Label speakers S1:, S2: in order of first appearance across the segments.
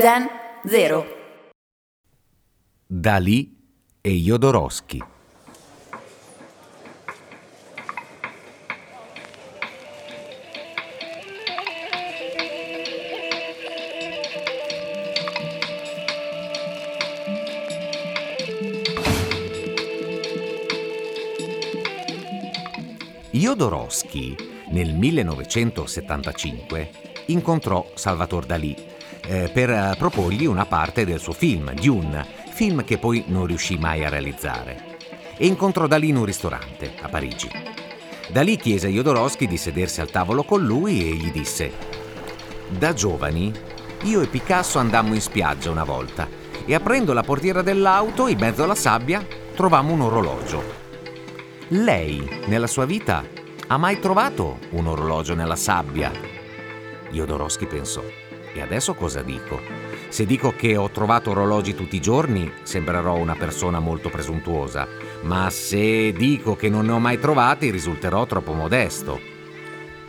S1: Zen 0
S2: Dalì e Jodorowsky. Jodorowsky nel 1975 incontrò Salvatore Dalì eh, per eh, proporgli una parte del suo film, Dune, film che poi non riuscì mai a realizzare. E incontrò Dalì in un ristorante a Parigi. Dalì chiese a Jodorowsky di sedersi al tavolo con lui e gli disse: Da giovani, io e Picasso andammo in spiaggia una volta e aprendo la portiera dell'auto, in mezzo alla sabbia, trovammo un orologio. Lei, nella sua vita, ha mai trovato un orologio nella sabbia? Jodorowsky pensò. E adesso cosa dico? Se dico che ho trovato orologi tutti i giorni, sembrerò una persona molto presuntuosa, ma se dico che non ne ho mai trovati, risulterò troppo modesto.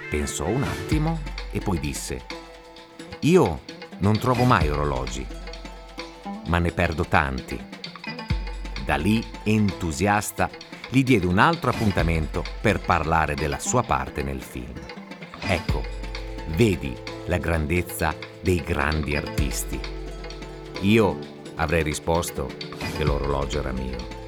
S2: Pensò un attimo e poi disse, io non trovo mai orologi, ma ne perdo tanti. Da lì, entusiasta, gli diede un altro appuntamento per parlare della sua parte nel film. Ecco, vedi la grandezza dei grandi artisti. Io avrei risposto che l'orologio era mio.